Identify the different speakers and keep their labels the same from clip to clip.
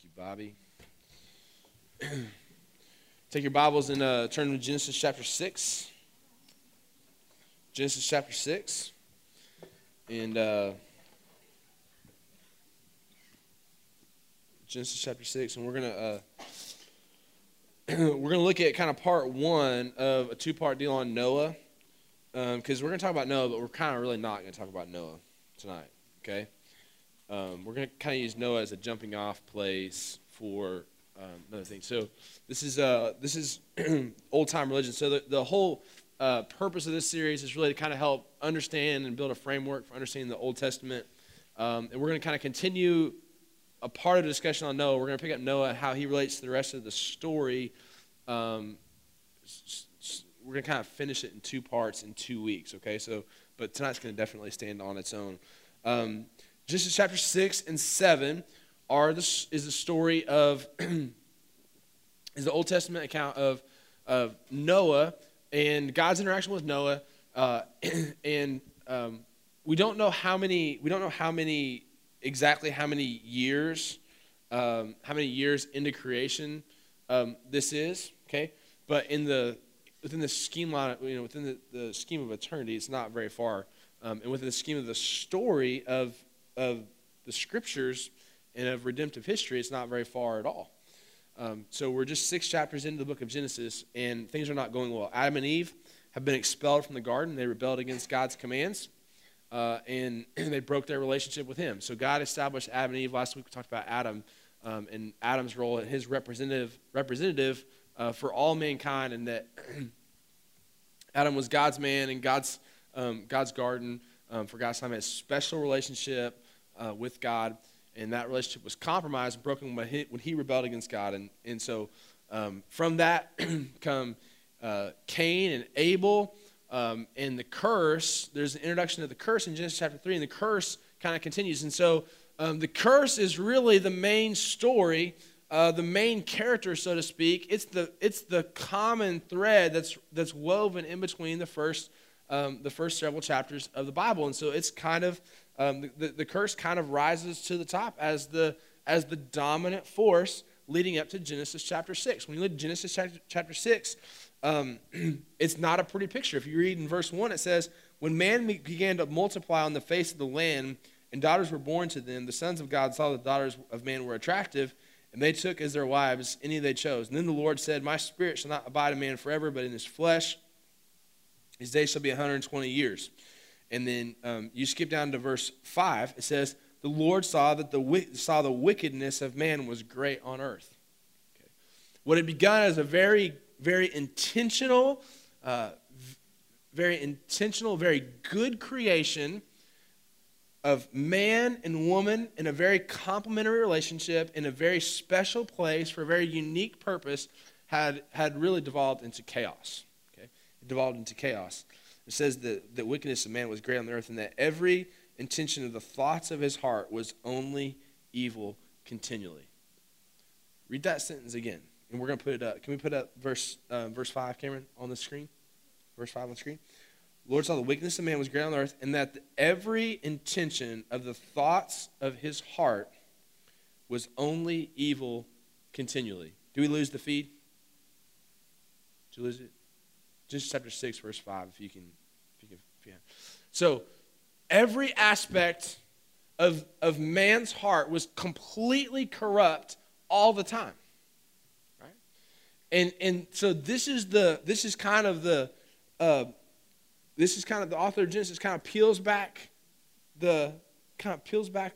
Speaker 1: Thank you, Bobby. Take your Bibles and uh, turn to Genesis chapter 6. Genesis chapter 6. And uh, Genesis chapter 6. And we're going to. Uh, we're going to look at kind of part one of a two part deal on Noah. Because um, we're going to talk about Noah, but we're kind of really not going to talk about Noah tonight. Okay? Um, we're going to kind of use Noah as a jumping off place for um, another thing. So this is uh, this is old time religion. So the, the whole uh, purpose of this series is really to kind of help understand and build a framework for understanding the Old Testament. Um, and we're going to kind of continue a part of the discussion on Noah. We're going to pick up Noah, how he relates to the rest of the story. Um, we're going to kind of finish it in two parts in two weeks, okay? So, but tonight's going to definitely stand on its own. Um, Genesis chapter 6 and 7 are the, is the story of, is the Old Testament account of, of Noah and God's interaction with Noah. Uh, and um, we don't know how many, we don't know how many, exactly how many years, um, how many years into creation um, this is, okay? But in the, within the scheme line, you know, within the, the scheme of eternity, it's not very far. Um, and within the scheme of the story of of the scriptures and of redemptive history, it's not very far at all. Um, so we're just six chapters into the book of Genesis, and things are not going well. Adam and Eve have been expelled from the garden. They rebelled against God's commands, uh, and they broke their relationship with Him. So God established Adam and Eve. Last week we talked about Adam um, and Adam's role and his representative representative uh, for all mankind, and that Adam was God's man and God's um, God's garden um, for God's time. A special relationship uh, with God, and that relationship was compromised broken when he, when he rebelled against God. And, and so um, from that come uh, Cain and Abel. Um, and the curse, there's an introduction to the curse in Genesis chapter 3, and the curse kind of continues. And so um, the curse is really the main story, uh, the main character, so to speak. It's the, it's the common thread that's, that's woven in between the first, um, the first several chapters of the Bible. And so it's kind of um, the, the curse kind of rises to the top as the, as the dominant force leading up to Genesis chapter 6. When you look at Genesis chapter, chapter 6, um, it's not a pretty picture. If you read in verse 1, it says, When man began to multiply on the face of the land, and daughters were born to them, the sons of God saw that the daughters of man were attractive, and they took as their wives any they chose. And then the Lord said, My spirit shall not abide in man forever, but in his flesh his days shall be 120 years. And then um, you skip down to verse 5. It says, The Lord saw that the, saw the wickedness of man was great on earth. Okay. What had begun as a very, very intentional, uh, very intentional, very good creation of man and woman in a very complementary relationship in a very special place for a very unique purpose had, had really devolved into chaos. Okay? It devolved into chaos. It says that the wickedness of man was great on the earth, and that every intention of the thoughts of his heart was only evil continually. Read that sentence again, and we're going to put it up. Can we put up verse uh, verse five, Cameron, on the screen? Verse five on the screen. Lord saw the wickedness of man was great on the earth, and that every intention of the thoughts of his heart was only evil continually. Do we lose the feed? Did you lose it? Just chapter 6, verse 5, if you can. If you can, if you. So, every aspect of, of man's heart was completely corrupt all the time. Right? And, and so this is the this is kind of the uh, this is kind of the author of Genesis kind of peels back the kind of peels back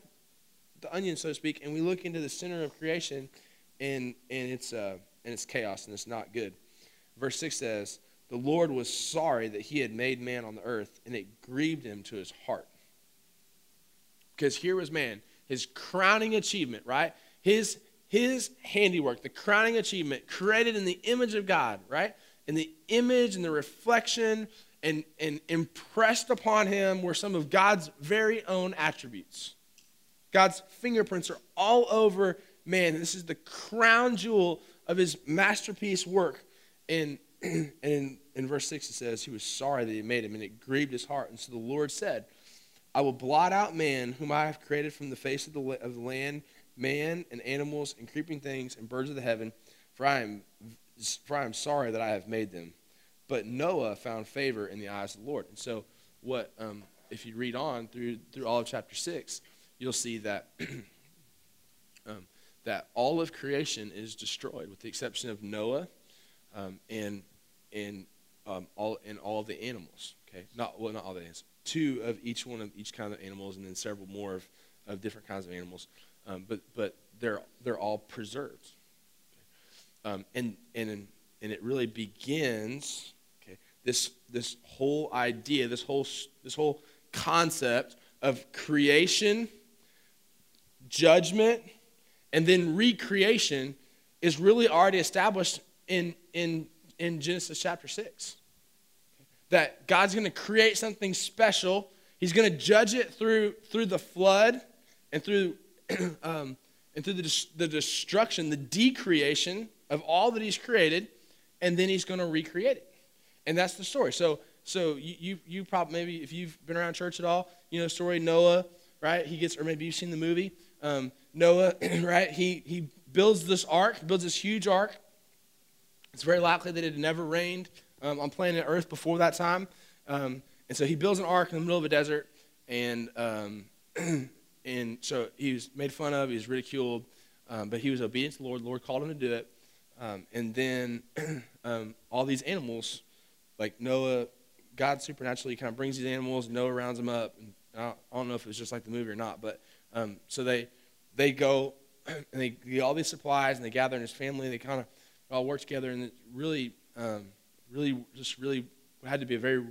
Speaker 1: the onion, so to speak, and we look into the center of creation, and and it's uh, and it's chaos and it's not good. Verse six says, the Lord was sorry that he had made man on the earth, and it grieved him to his heart. Because here was man, his crowning achievement, right? His, his handiwork, the crowning achievement, created in the image of God, right? In the image and the reflection and, and impressed upon him were some of God's very own attributes. God's fingerprints are all over man. This is the crown jewel of his masterpiece work. And, and in verse 6 it says, He was sorry that he made him, and it grieved his heart. And so the Lord said, I will blot out man, whom I have created from the face of the, of the land, man and animals and creeping things and birds of the heaven, for I am, for I am sorry that I have made them. But Noah found favor in the eyes of the Lord. And so, what um, if you read on through through all of chapter six, you'll see that um, that all of creation is destroyed, with the exception of Noah um, and and um, all and all the animals. Okay, not well, not all the animals. Two of each one of each kind of animals, and then several more of, of different kinds of animals. Um, but but they're they're all preserved. Okay? Um, and and and it really begins. Okay, this this whole idea, this whole this whole concept of creation, judgment, and then recreation is really already established in in in Genesis chapter six. That God's going to create something special. He's going to judge it through through the flood and through um, and through the, the destruction, the decreation of all that he's created, and then he's going to recreate it. And that's the story. So, so you, you, you probably, maybe if you've been around church at all, you know, the story Noah, right? He gets, or maybe you've seen the movie. Um, Noah, right? He, he builds this ark, builds this huge ark. It's very likely that it had never rained um, on planet Earth before that time. Um, and so he builds an ark in the middle of a desert, and um, and so he was made fun of, he was ridiculed, um, but he was obedient to the Lord. The Lord called him to do it. Um, and then um, all these animals, like Noah, God supernaturally kind of brings these animals. Noah rounds them up. And I don't know if it was just like the movie or not, but so they they go and they get all these supplies and they gather in his family. They kind of all work together, and it really, um, really, just really had to be a very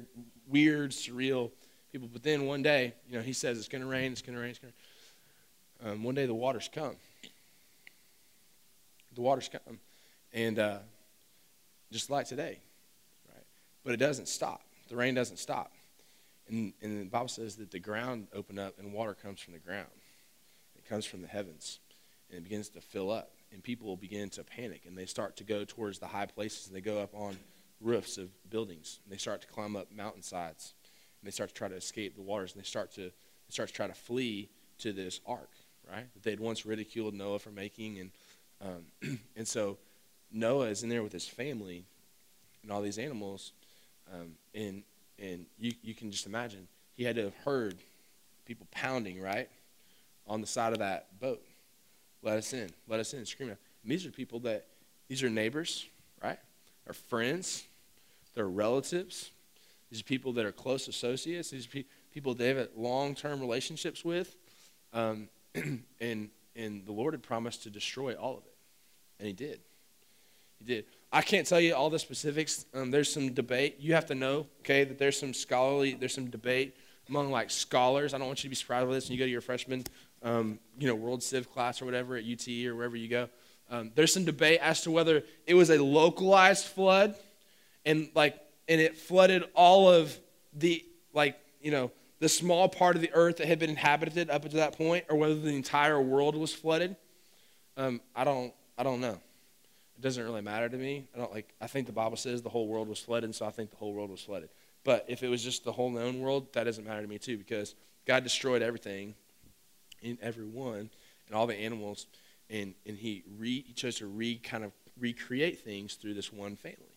Speaker 1: weird, surreal people. But then one day, you know, he says it's going to rain, it's going to rain, it's going to. Um, one day the waters come. The waters come, and uh, just like today, right? But it doesn't stop. The rain doesn't stop, and, and the Bible says that the ground opened up and water comes from the ground. It comes from the heavens, and it begins to fill up, and people begin to panic, and they start to go towards the high places, and they go up on roofs of buildings, and they start to climb up mountainsides and they start to try to escape the waters, and they start to they start to try to flee to this ark, right? That they'd once ridiculed Noah for making, and um, and so Noah is in there with his family and all these animals, um, and and you you can just imagine he had to have heard people pounding right on the side of that boat. Let us in, let us in, screaming. These are people that these are neighbors, right? Are friends, they're relatives these are people that are close associates. These are pe- people they have long term relationships with. Um, and, and the Lord had promised to destroy all of it. And He did. He did. I can't tell you all the specifics. Um, there's some debate. You have to know, okay, that there's some scholarly, there's some debate among like scholars. I don't want you to be surprised with this when you go to your freshman, um, you know, World Civ class or whatever at UT or wherever you go. Um, there's some debate as to whether it was a localized flood and like and it flooded all of the, like, you know, the small part of the earth that had been inhabited up to that point, or whether the entire world was flooded. Um, I don't, I don't know. It doesn't really matter to me. I don't like. I think the Bible says the whole world was flooded, so I think the whole world was flooded. But if it was just the whole known world, that doesn't matter to me too, because God destroyed everything, in everyone, and all the animals, and and He re, He chose to re kind of recreate things through this one family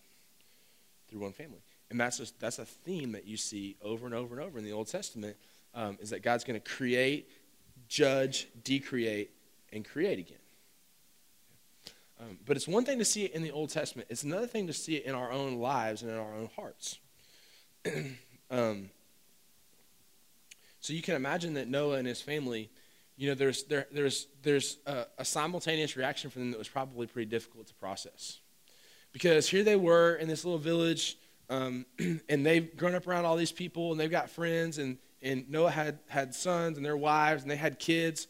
Speaker 1: through one family. And that's a, that's a theme that you see over and over and over in the Old Testament um, is that God's going to create, judge, decreate, and create again. Um, but it's one thing to see it in the Old Testament. It's another thing to see it in our own lives and in our own hearts. um, so you can imagine that Noah and his family, you know, there's, there, there's, there's a, a simultaneous reaction for them that was probably pretty difficult to process because here they were in this little village, um, and they've grown up around all these people, and they've got friends, and, and Noah had, had sons and their wives, and they had kids,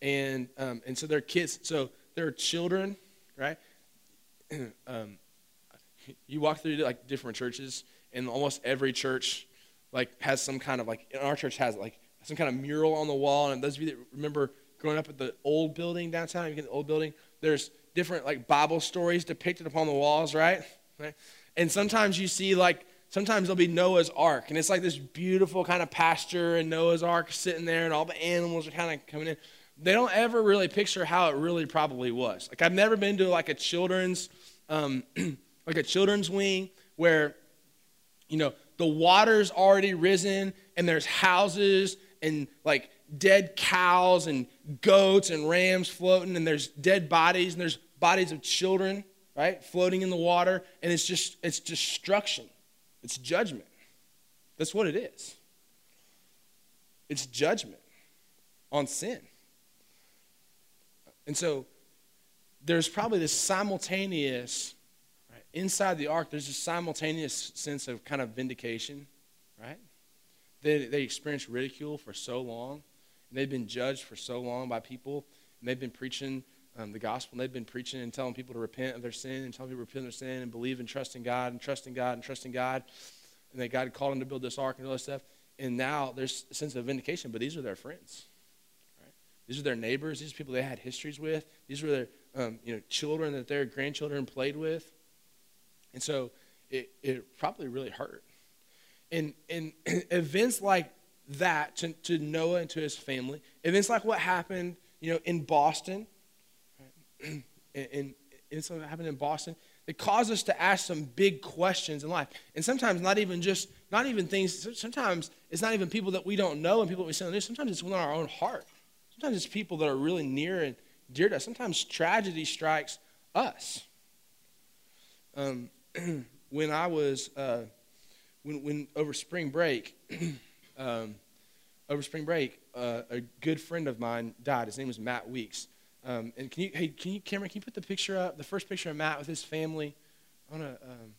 Speaker 1: and, um, and so their kids, so their children, right? um, you walk through like different churches, and almost every church like has some kind of like our church has like some kind of mural on the wall. And those of you that remember growing up at the old building downtown, you get the old building. There's different like Bible stories depicted upon the walls, right? right? And sometimes you see like sometimes there'll be Noah's Ark, and it's like this beautiful kind of pasture and Noah's Ark sitting there, and all the animals are kind of coming in. they don't ever really picture how it really probably was. Like I've never been to like a children's, um, like a children's wing where, you know, the water's already risen and there's houses and like dead cows and goats and rams floating and there's dead bodies and there's bodies of children, right, floating in the water and it's just it's destruction. It's judgment. That's what it is. It's judgment on sin. And so there's probably this simultaneous, right, inside the ark, there's a simultaneous sense of kind of vindication? They, they experienced ridicule for so long, and they've been judged for so long by people, and they've been preaching um, the gospel, and they've been preaching and telling people to repent of their sin, and telling people to repent of their sin, and believe and trust in God, and trust in God, and trust in God. And that God called them to build this ark and all that stuff. And now there's a sense of vindication, but these are their friends. Right? These are their neighbors. These are people they had histories with. These were their um, you know, children that their grandchildren played with. And so it, it probably really hurt. And, and events like that to, to Noah and to his family, events like what happened, you know, in Boston, right? and, and, and something happened in Boston, it causes us to ask some big questions in life. And sometimes not even just, not even things, sometimes it's not even people that we don't know and people that we see on the news. Sometimes it's within our own heart. Sometimes it's people that are really near and dear to us. Sometimes tragedy strikes us. Um, when I was, uh, when, when over spring break, um, over spring break, uh, a good friend of mine died. His name was Matt Weeks. Um, and can you, hey, can you, Cameron, can you put the picture up, the first picture of Matt with his family? I want to, um,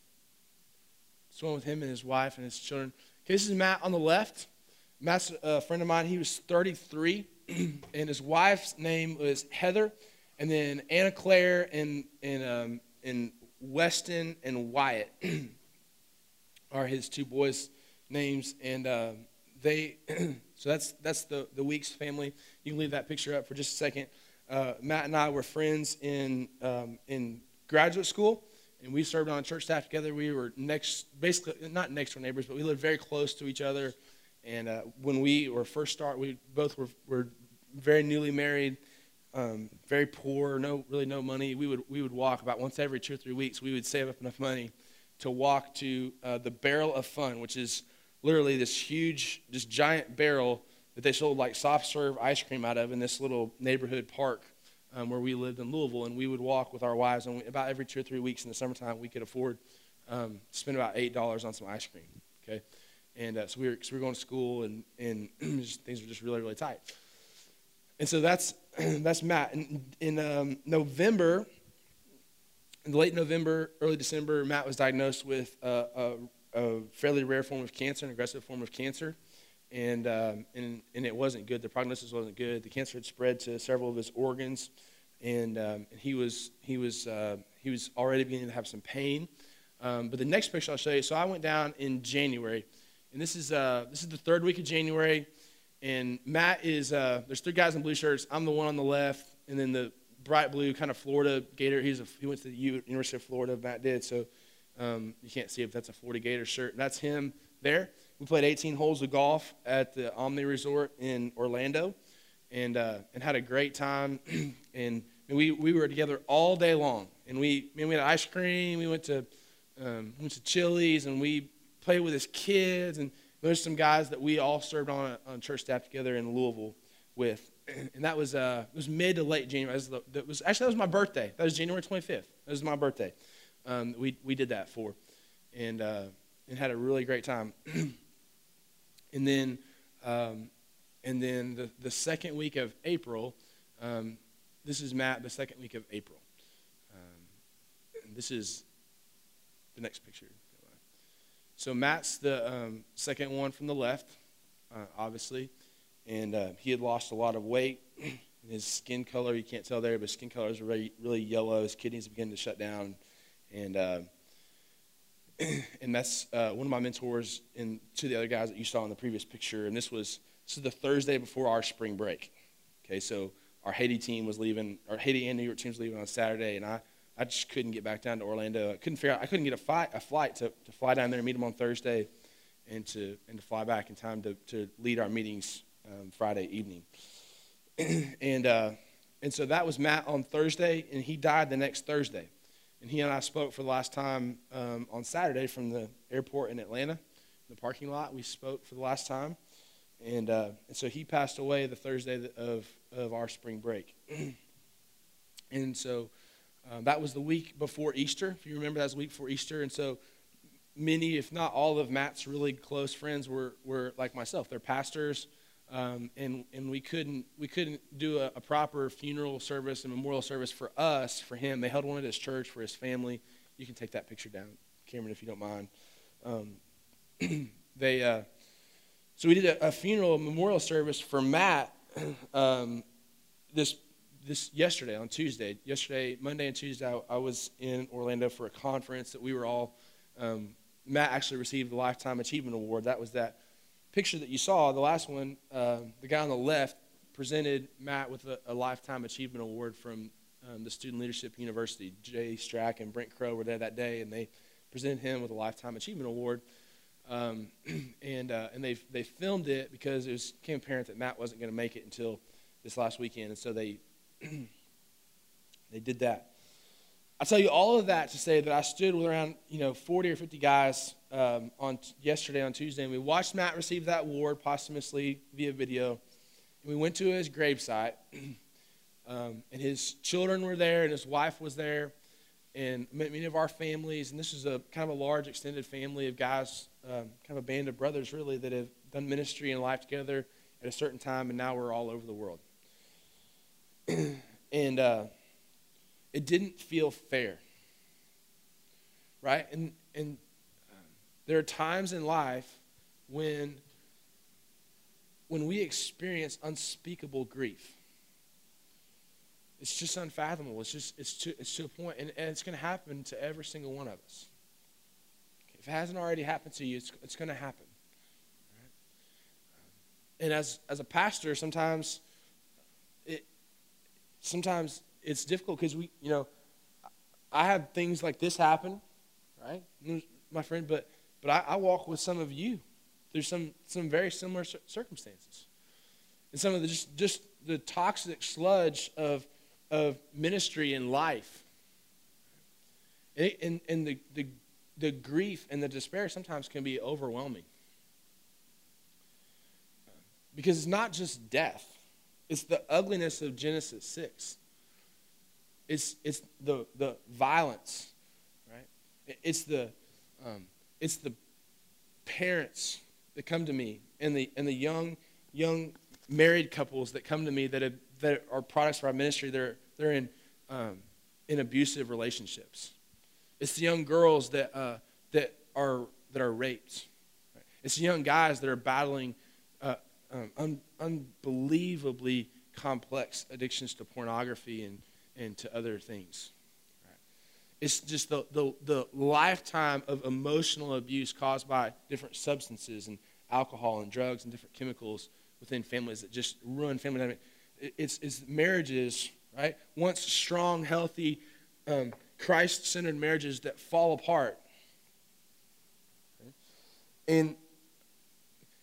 Speaker 1: it's one with him and his wife and his children. Okay, this is Matt on the left. Matt's a friend of mine. He was 33, and his wife's name was Heather, and then Anna Claire and, and, um, and Weston and Wyatt are his two boys' names. And uh, they, so that's, that's the, the Weeks family. You can leave that picture up for just a second uh, Matt and I were friends in, um, in graduate school, and we served on church staff together. We were next, basically, not next door neighbors, but we lived very close to each other. And uh, when we were first start, we both were, were very newly married, um, very poor, no really no money. We would we would walk about once every two or three weeks. We would save up enough money to walk to uh, the Barrel of Fun, which is literally this huge, this giant barrel that they sold like soft serve ice cream out of in this little neighborhood park um, where we lived in Louisville. And we would walk with our wives, and we, about every two or three weeks in the summertime, we could afford um, spend about $8 on some ice cream. Okay? And uh, so, we were, so we were going to school, and, and things were just really, really tight. And so that's, that's Matt. In, in um, November, in late November, early December, Matt was diagnosed with a, a, a fairly rare form of cancer, an aggressive form of cancer and, um, and, and it wasn't good. The prognosis wasn't good. The cancer had spread to several of his organs, and, um, and he, was, he, was, uh, he was already beginning to have some pain. Um, but the next picture I'll show you. So I went down in January, and this is, uh, this is the third week of January, and Matt is, uh, there's three guys in blue shirts. I'm the one on the left, and then the bright blue kind of Florida Gator. He's a, he went to the University of Florida, Matt did, so um, you can't see if that's a Florida Gator shirt. That's him there. We played 18 holes of golf at the Omni Resort in Orlando and, uh, and had a great time. and we, we were together all day long. And we, man, we had ice cream. We went to, um, went to Chili's and we played with his kids. And there's some guys that we all served on, on church staff together in Louisville with. And that was, uh, it was mid to late January. That was, that was, actually, that was my birthday. That was January 25th. That was my birthday. Um, we, we did that for. And, uh, and had a really great time. And then, um, and then the, the second week of April, um, this is Matt, the second week of April. Um, this is the next picture. So Matt's the um, second one from the left, uh, obviously, and uh, he had lost a lot of weight. His skin color, you can't tell there, but skin color is really, really yellow. His kidneys begin to shut down, and uh, and that's uh, one of my mentors and two of the other guys that you saw in the previous picture. And this was this is the Thursday before our spring break. Okay, so our Haiti team was leaving, our Haiti and New York teams leaving on Saturday, and I, I just couldn't get back down to Orlando. I couldn't figure out, I couldn't get a, flight, a flight to, to fly down there and meet them on Thursday, and to and to fly back in time to to lead our meetings um, Friday evening.
Speaker 2: and uh, and so that was Matt on Thursday, and he died the next Thursday. And he and I spoke for the last time um, on Saturday from the airport in Atlanta, the parking lot. We spoke for the last time, and, uh, and so he passed away the Thursday of of our spring break. and so um, that was the week before Easter. If you remember, that was the week before Easter. And so many, if not all, of Matt's really close friends were, were like myself. They're pastors, um, and, and we, couldn't, we couldn't do a, a, proper funeral service and memorial service for us, for him. They held one at his church for his family. You can take that picture down, Cameron, if you don't mind. Um, they, uh, so we did a, a, funeral, memorial service for Matt um, this this yesterday on Tuesday, yesterday, Monday and Tuesday, I, I, was in Orlando for a conference that we were all. Um, Matt actually received the Lifetime Achievement Award. That was that picture that you saw. The last one, uh, the guy on the left presented Matt with a, a Lifetime Achievement Award from um, the Student Leadership University. Jay Strack and Brent Crowe were there that day, and they presented him with a Lifetime Achievement Award. Um, and uh, and they they filmed it because it was became apparent that Matt wasn't going to make it until this last weekend, and so they they did that. I tell you all of that to say that I stood with around you know 40 or 50 guys um, on yesterday on Tuesday, and we watched Matt receive that award posthumously via video. And we went to his gravesite, um, and his children were there, and his wife was there, and many of our families. And this is a kind of a large extended family of guys, um, kind of a band of brothers really that have done ministry and life together at a certain time, and now we're all over the world. and uh, it didn't feel fair, right? And and there are times in life when when we experience unspeakable grief. It's just unfathomable. It's just it's to it's to a point, and, and it's going to happen to every single one of us. If it hasn't already happened to you, it's it's going to happen. And as as a pastor, sometimes it sometimes it's difficult because we, you know, I have things like this happen, right, my friend, but but I, I walk with some of you There's some some very similar circumstances, and some of the just just the toxic sludge of of ministry and life, and and, the, the the grief and the despair sometimes can be overwhelming. Because it's not just death. It's the ugliness of Genesis 6. It's, it's the, the violence, right? It's the, um, it's the parents that come to me and the, and the young, young married couples that come to me that, have, that are products of our ministry. They're, they're in, um, in abusive relationships. It's the young girls that, uh, that, are, that are raped. It's the young guys that are battling uh, um, un- unbelievably complex addictions to pornography and, and to other things. Right? It's just the, the, the lifetime of emotional abuse caused by different substances and alcohol and drugs and different chemicals within families that just ruin family dynamic. It's, it's marriages, right? Once strong, healthy, um, Christ centered marriages that fall apart. And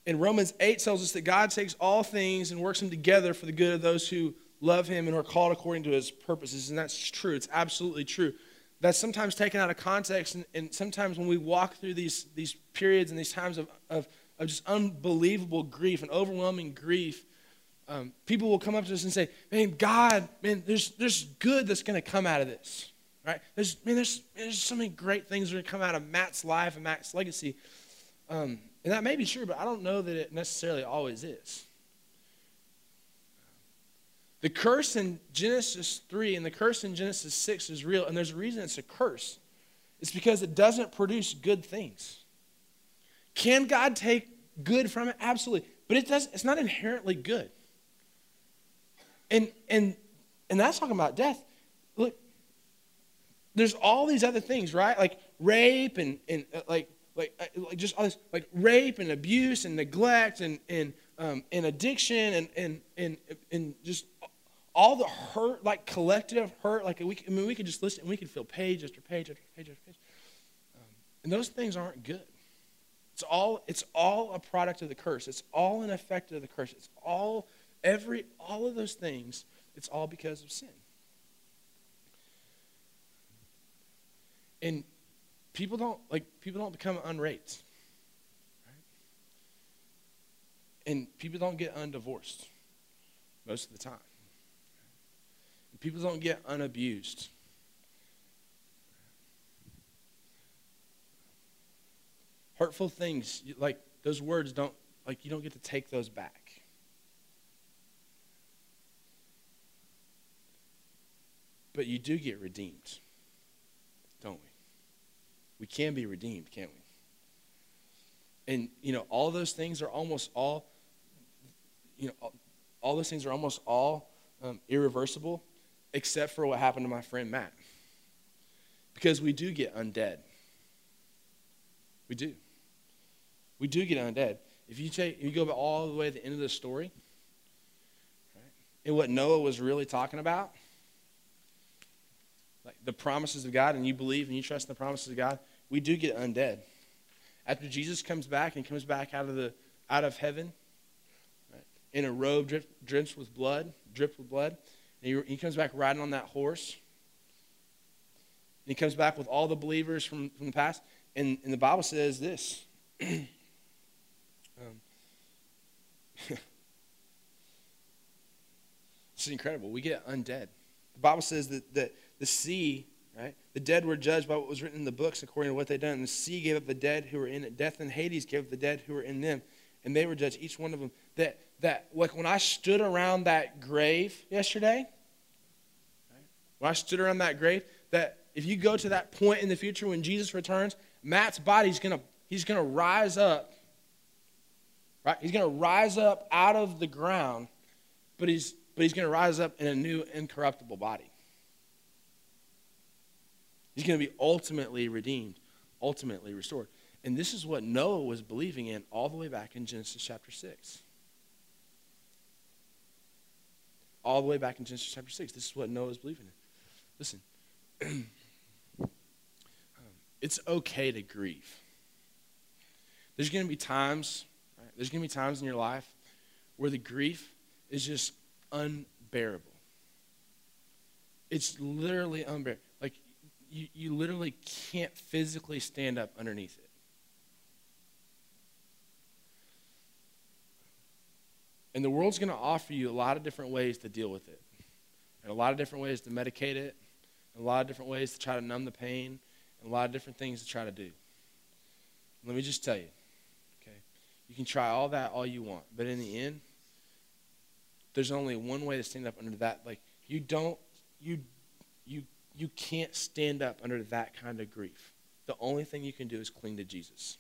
Speaker 2: and Romans 8 tells us that God takes all things and works them together for the good of those who love him and are called according to his purposes. And that's true. It's absolutely true. That's sometimes taken out of context. And, and sometimes when we walk through these, these periods and these times of, of, of just unbelievable grief and overwhelming grief, um, people will come up to us and say, man, God, man, there's, there's good that's going to come out of this. Right? There's, man, there's, there's so many great things that are going to come out of Matt's life and Matt's legacy. Um, and that may be true, but I don't know that it necessarily always is. The curse in Genesis 3 and the curse in Genesis 6 is real, and there's a reason it's a curse. It's because it doesn't produce good things. Can God take good from it? Absolutely. But it does, it's not inherently good. And, and, and that's talking about death. Look, there's all these other things, right? Like rape and, and uh, like like, uh, like just all this, like rape and abuse and neglect and, and, um, and addiction and, and, and, and just all the hurt, like collective hurt. Like we, I mean, we could just listen and we could feel page after page after page after page. Um, and those things aren't good. It's all, it's all a product of the curse. It's all an effect of the curse. It's all Every, all of those things, it's all because of sin. And people don't like people don't become unraped. Right? And people don't get undivorced most of the time. People don't get unabused. Hurtful things, like those words don't like you don't get to take those back. But you do get redeemed, don't we? We can be redeemed, can't we? And, you know, all those things are almost all, you know, all, all those things are almost all um, irreversible, except for what happened to my friend Matt. Because we do get undead. We do. We do get undead. If you take, if you go all the way to the end of the story, right, and what Noah was really talking about, like the promises of God, and you believe and you trust in the promises of God, we do get undead. After Jesus comes back and comes back out of the out of heaven, right, in a robe dripped, dripped with blood, dripped with blood, he, he comes back riding on that horse. And he comes back with all the believers from, from the past. And, and the Bible says this. um, it's incredible. We get undead. The Bible says that, that the sea, right? The dead were judged by what was written in the books according to what they'd done. And the sea gave up the dead who were in it. Death and Hades gave up the dead who were in them. And they were judged, each one of them. That, that like when I stood around that grave yesterday, right? when I stood around that grave, that if you go to that point in the future when Jesus returns, Matt's body's gonna he's gonna rise up. Right? He's gonna rise up out of the ground, but he's but he's gonna rise up in a new incorruptible body. He's to be ultimately redeemed, ultimately restored. And this is what Noah was believing in all the way back in Genesis chapter 6. All the way back in Genesis chapter 6. This is what Noah was believing in. Listen, it's okay to grieve. There's going to be times, right, there's going to be times in your life where the grief is just unbearable. It's literally unbearable Like, you, you literally can't physically stand up underneath it. And the world's going to offer you a lot of different ways to deal with it, and a lot of different ways to medicate it, and a lot of different ways to try to numb the pain, and a lot of different things to try to do. Let me just tell you, okay? You can try all that all you want, but in the end, there's only one way to stand up under that. Like you don't, you, you you can't stand up under that kind of grief. The only thing you can do is cling to Jesus.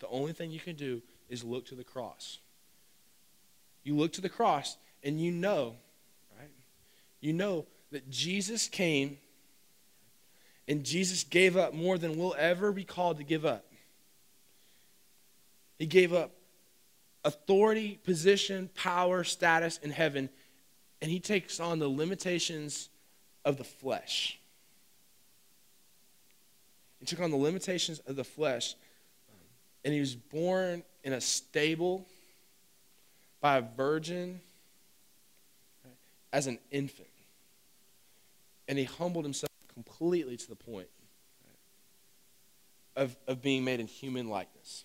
Speaker 2: The only thing you can do is look to the cross. You look to the cross and you know, right? You know that Jesus came and Jesus gave up more than we'll ever be called to give up. He gave up authority, position, power, status in heaven and he takes on the limitations of the flesh. He took on the limitations of the flesh, and he was born in a stable by a virgin as an infant. And he humbled himself completely to the point of, of being made in human likeness.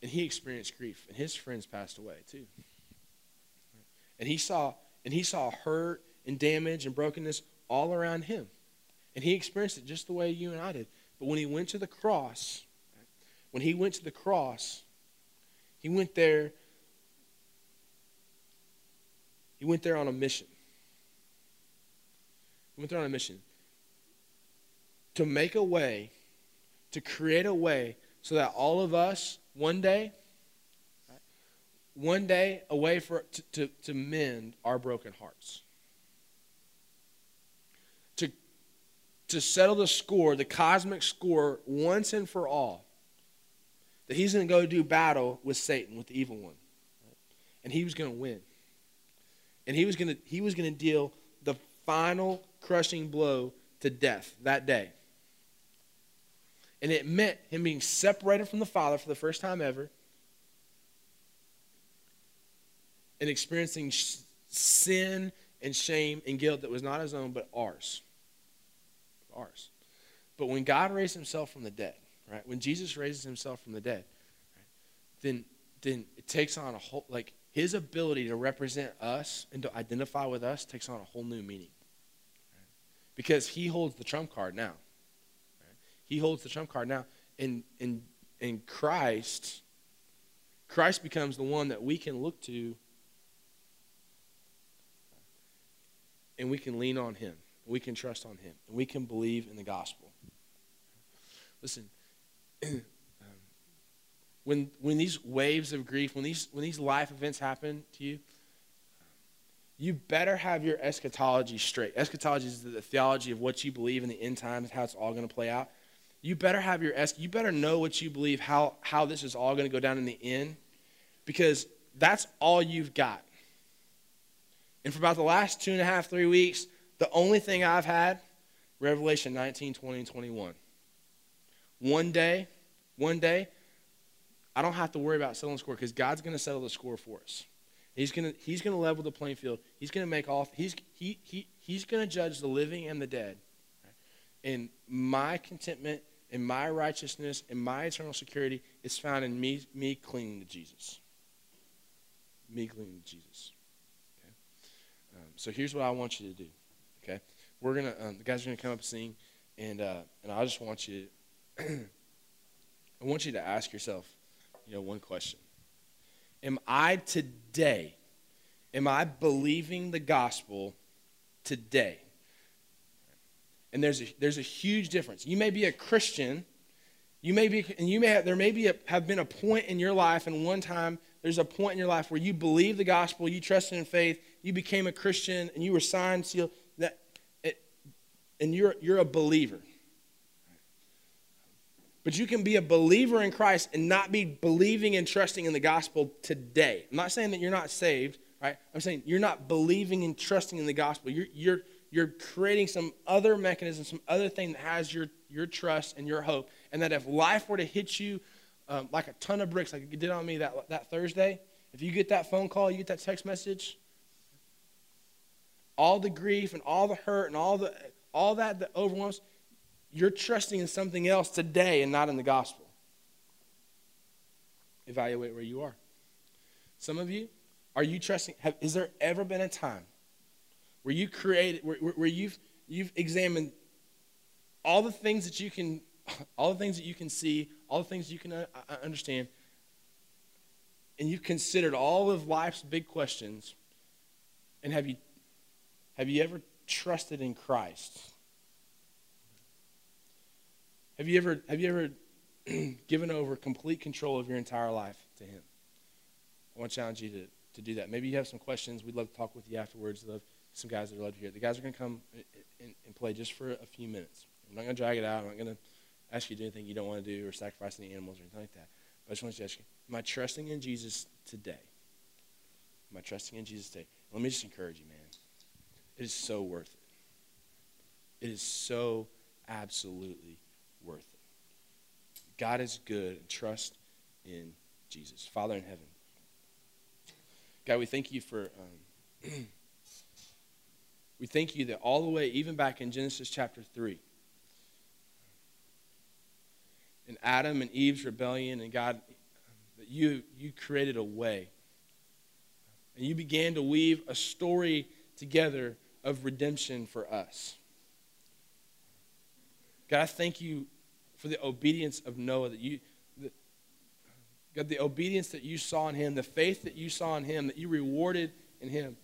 Speaker 2: And he experienced grief, and his friends passed away too and he saw and he saw hurt and damage and brokenness all around him. And he experienced it just the way you and I did. But when he went to the cross, when he went to the cross, he went there he went there on a mission. He went there on a mission to make a way, to create a way so that all of us one day one day away for, to, to, to mend our broken hearts. To, to settle the score, the cosmic score, once and for all. That he's going to go do battle with Satan, with the evil one. And he was going to win. And he was going to, he was going to deal the final crushing blow to death that day. And it meant him being separated from the Father for the first time ever and experiencing sin and shame and guilt that was not his own, but ours. Ours. But when God raised himself from the dead, right? When Jesus raises himself from the dead, right, then, then it takes on a whole, like, his ability to represent us and to identify with us takes on a whole new meaning. Right? Because he holds the trump card now. Right? He holds the trump card now. And in, in Christ, Christ becomes the one that we can look to and we can lean on him. We can trust on him. And we can believe in the gospel. Listen, um, when, when these waves of grief, when these, when these life events happen to you, you better have your eschatology straight. Eschatology is the theology of what you believe in the end times, how it's all going to play out. You better have your es- you better know what you believe, how, how this is all going to go down in the end, because that's all you've got. And for about the last two and a half, three weeks, the only thing I've had, Revelation 19, 20, and 21. One day, one day, I don't have to worry about settling the score because God's going to settle the score for us. He's going to he's going to level the playing field. He's going to make all he's he, he he's going to judge the living and the dead. And my contentment and my righteousness and my eternal security is found in me me clinging to Jesus. Me clinging to Jesus. Okay. Um, so here's what I want you to do. We're gonna um, the guys are gonna come up and sing, and uh, and I just want you. I want you to ask yourself, you know, one question. Am I today, am I believing the gospel today? And there's a, there's a huge difference. You may be a Christian, you may be, and you may have, there may be a, have been a point in your life, and one time there's a point in your life where you believe the gospel, you trusted in faith, you became a Christian, and you were signed, sealed, and you're, you're a believer. But you can be a believer in Christ and not be believing and trusting in the gospel today. I'm not saying that you're not saved, right? I'm saying you're not believing and trusting in the gospel. You're, you're, you're creating some other mechanism, some other thing that has your, your trust and your hope. And that if life were to hit you um, like a ton of bricks, like it did on me that, that Thursday, if you get that phone call, you get that text message, all the grief and all the hurt and all, the, all that that overwhelms, you're trusting in something else today and not in the gospel. Evaluate where you are. Some of you, are you trusting? Have, is there ever been a time where you created, where, where you've, you've examined all the things that you can, all the things that you can see, all the things you can uh, uh, understand, and you've considered all of life's big questions, and have you, have you ever trusted in Christ? Have you ever, have you ever given over complete control of your entire life to Him? I want to challenge you to, to do that. Maybe you have some questions. We'd love to talk with you afterwards. Love some guys that are love hear. The guys are going to come and, and play just for a few minutes. I'm not going to drag it out. I'm not going to ask you to do anything you don't want to do or sacrifice any animals or anything like that. But I just want to ask you, am I trusting in Jesus today? Am I trusting in Jesus today? Let me just encourage you, man. It is so worth it. It is so absolutely worth it. God is good and trust in Jesus. Father in heaven, God, we thank you for. Um, we thank you that all the way, even back in Genesis chapter 3, in Adam and Eve's rebellion, and God, that you, you created a way. And you began to weave a story together of redemption for us. God, I thank you for the obedience of Noah that you, God, the obedience that you saw in him, the faith that you saw in him, that you rewarded in him.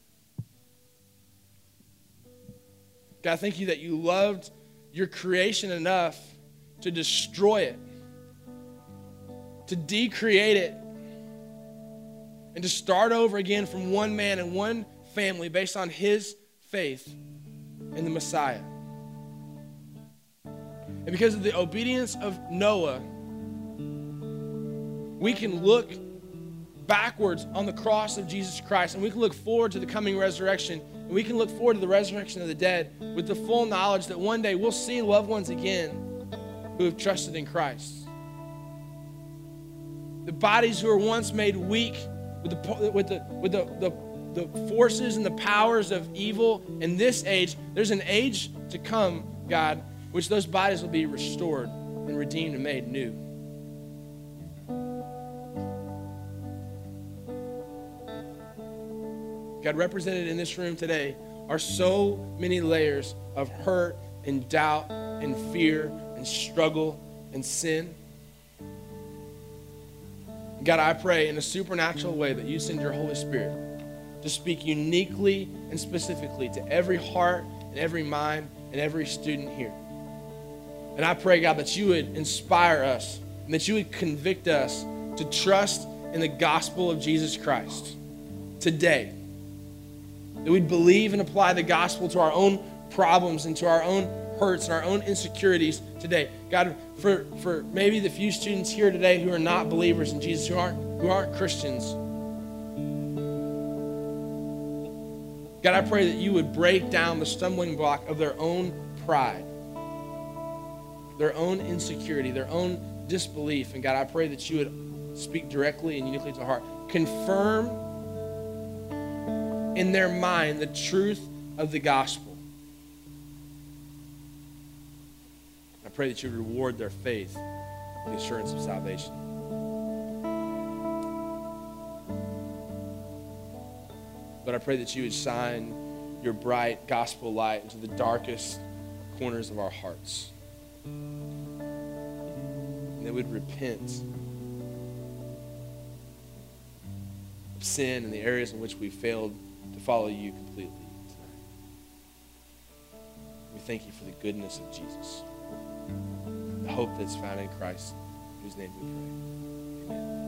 Speaker 2: God, thank you that you loved your creation enough to destroy it, to decreate it, and to start over again from one man and one family based on his faith in the Messiah. And because of the obedience of Noah, we can look backwards on the cross of Jesus Christ and we can look forward to the coming resurrection and we can look forward to the resurrection of the dead with the full knowledge that one day we'll see loved ones again who have trusted in Christ. The bodies who were once made weak with the, with the, with the, the, the forces and the powers of evil in this age, there's an age to come, God, which those bodies will be restored and redeemed and made new. God, represented in this room today are so many layers of hurt and doubt and fear and struggle and sin. God, I pray in a supernatural way that you send your Holy Spirit to speak uniquely and specifically to every heart and every mind and every student here. And I pray, God, that you would inspire us and that you would convict us to trust in the gospel of Jesus Christ today. That we'd believe and apply the gospel to our own problems and to our own hurts and our own insecurities today. God, for, for maybe the few students here today who are not believers in Jesus, who aren't, who aren't Christians, God, I pray that you would break down the stumbling block of their own pride, their own insecurity, their own disbelief. And God, I pray that you would speak directly and uniquely to heart. Confirm in their mind the truth of the gospel. I pray that you reward their faith with the assurance of salvation. But I pray that you would shine your bright gospel light into the darkest corners of our hearts. And that we'd repent of sin and the areas in which we failed to follow you completely tonight. We thank you for the goodness of Jesus, the hope that's found in Christ, in whose name we pray. Amen.